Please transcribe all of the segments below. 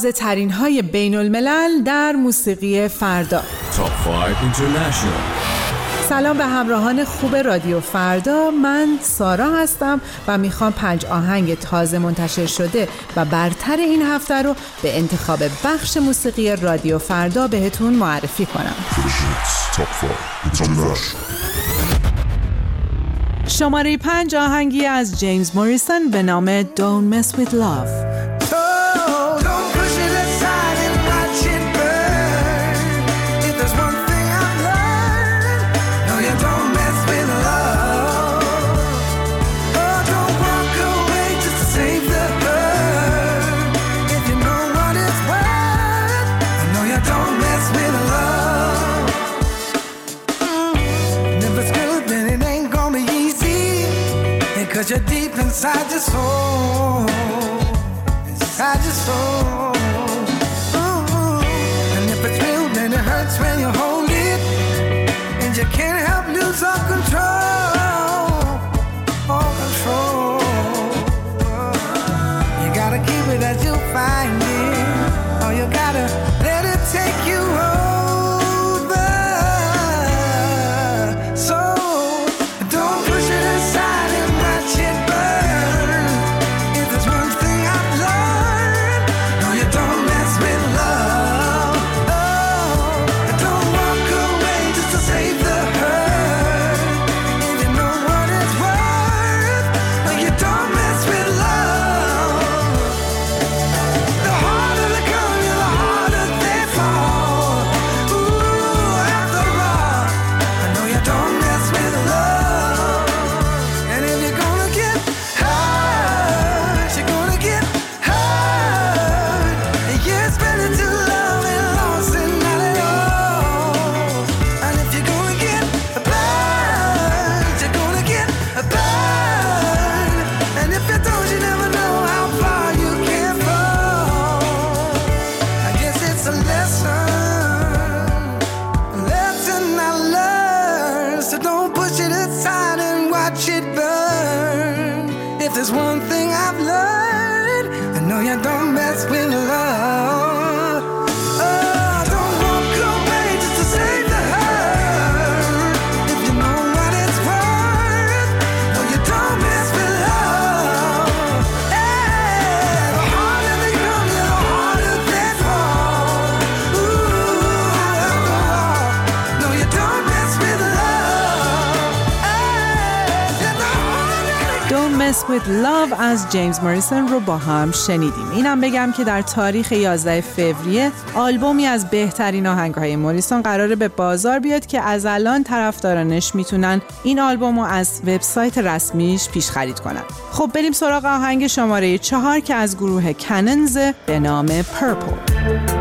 تازه ترین های بین الملل در موسیقی فردا سلام به همراهان خوب رادیو فردا. من سارا هستم و می‌خوام پنج آهنگ تازه منتشر شده و برتر این هفته رو به انتخاب بخش موسیقی رادیو فردا بهتون معرفی کنم. شماره پنج آهنگی از جیمز موریسون به نام Don't Mess With Love. Cause you're deep inside your soul. Inside your soul. Ooh. And if it's real, then it hurts when you hold it. And you can't help lose all control. All control. You gotta keep it as you find it. there's one thing with Love از جیمز ماریسون رو با هم شنیدیم. اینم بگم که در تاریخ 11 فوریه آلبومی از بهترین آهنگهای موریسون قراره به بازار بیاد که از الان طرفدارانش می‌تونن این آلبوم رو از وبسایت رسمیش پیش خرید کنن. خب بریم سراغ آهنگ شماره چهار که از گروه کننز به نام پرپل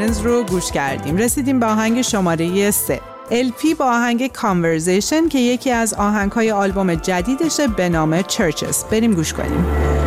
کاننز رو گوش کردیم. رسیدیم به آهنگ شماره 3 LP با آهنگ کانورزیشن که یکی از آهنگهای آلبوم جدیدشه به نام چرچز بریم گوش کنیم.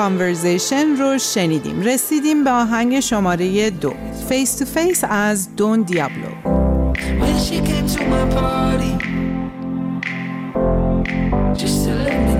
Conversation رو شنیدیم. رسیدیم به آهنگ شماره دو. Face to Face از Don Diablo When she came to my party, just to let me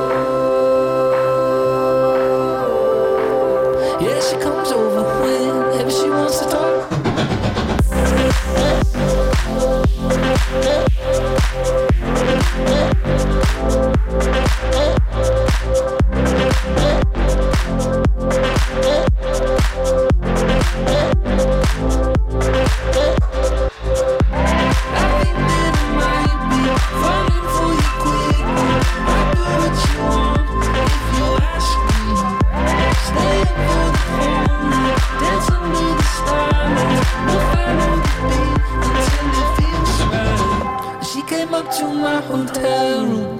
up to my hotel room.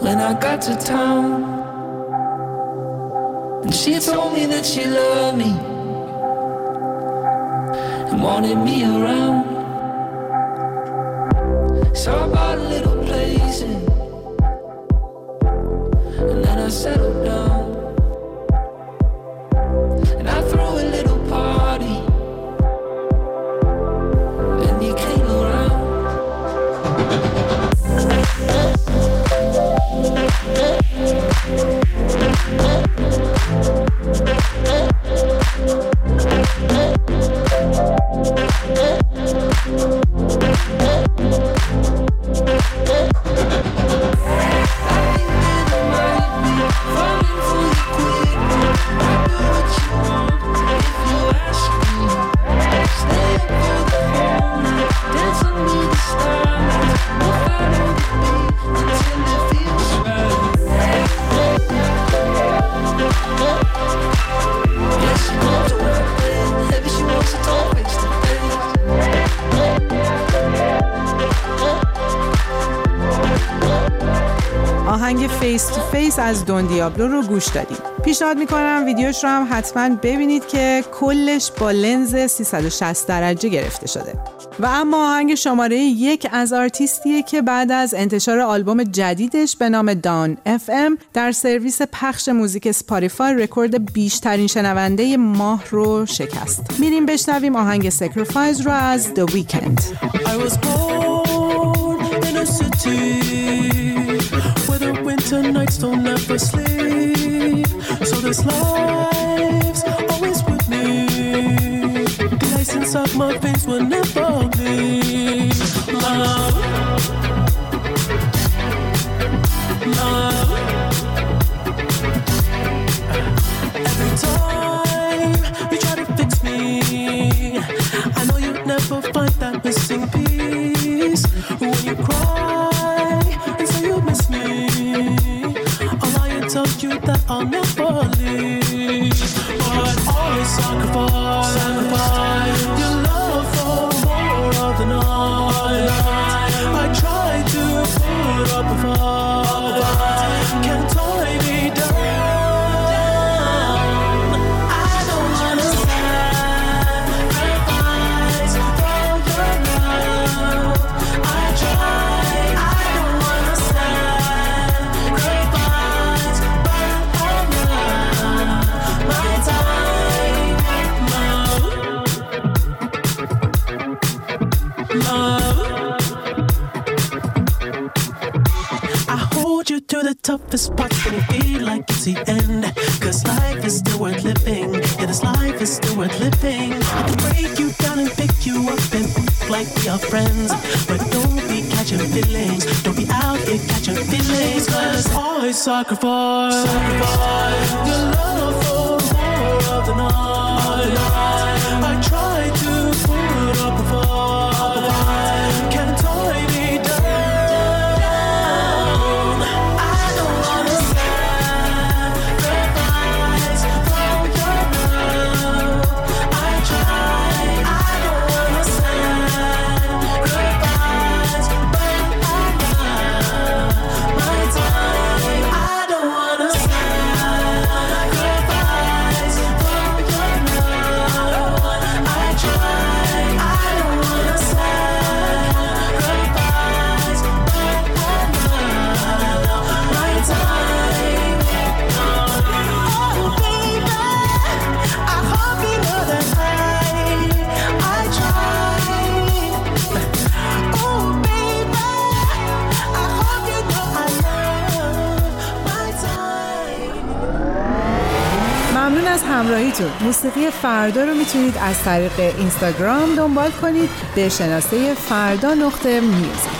When I got to town, and she told me that she loved me and wanted me around. So I bought a little place, and then I settled down. Face از Don Diablo رو گوش دادیم. پیشنهاد می‌کنم ویدیوش رو هم حتما ببینید که کلش با لنز 360 درجه گرفته شده. و اما آهنگ شماره یک از آرتیستیه که بعد از انتشار آلبوم جدیدش به نام Dawn FM در سرویس پخش موزیک Spotify رکورد بیشترین شنونده ماه رو شکست. میریم بشنویم آهنگ Sacrifice رو از The Weeknd. Tonight's don't ever sleep. So this life's always with me. The ice inside my veins will never melt. I'm not falling, but always sacrifice. Are friends. But don't be catching feelings. Don't be out here catching feelings. Cause I sacrifice, sacrifice your love for more of the night. I try همراهیتون. موسیقی فردا رو می‌تونید از طریق اینستاگرام دنبال کنید. به شناسه فردا نقطه میوزیک.